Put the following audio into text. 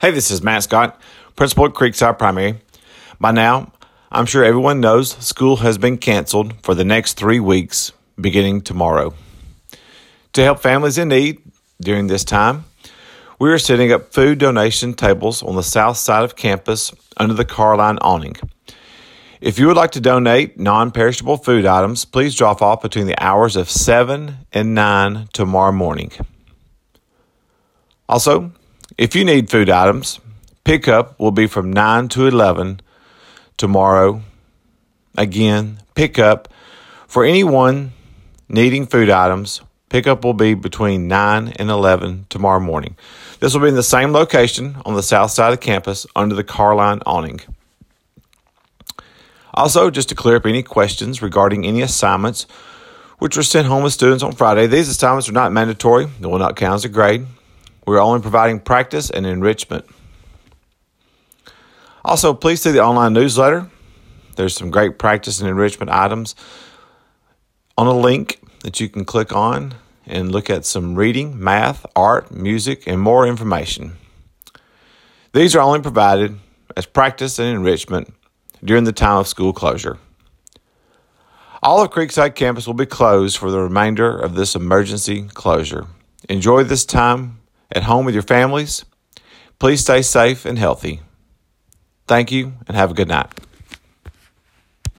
Hey, this is Matt Scott, principal at Creekside Primary. By now, I'm sure everyone knows school has been canceled for the next three weeks, beginning tomorrow. To help families in need during this time, we are setting up food donation tables on the south side of campus under the car line awning. If you would like to donate non perishable food items, please drop off between the hours of 7 and 9 tomorrow morning. Also, if you need food items, pickup will be from 9 to 11 tomorrow. Again, pickup for anyone needing food items. Pickup will be between 9 and 11 tomorrow morning. This will be in the same location on the south side of campus under the Carline awning. Also, just to clear up any questions regarding any assignments which were sent home with students on Friday, these assignments are not mandatory. They will not count as a grade. We're only providing practice and enrichment. Also, please see the online newsletter. There's some great practice and enrichment items on a link that you can click on and look at some reading, math, art, music, and more information. These are only provided as practice and enrichment during the time of school closure. All of Creekside campus will be closed for the remainder of this emergency closure. Enjoy this time at home with your families. Please stay safe and healthy. Thank you and have a good night.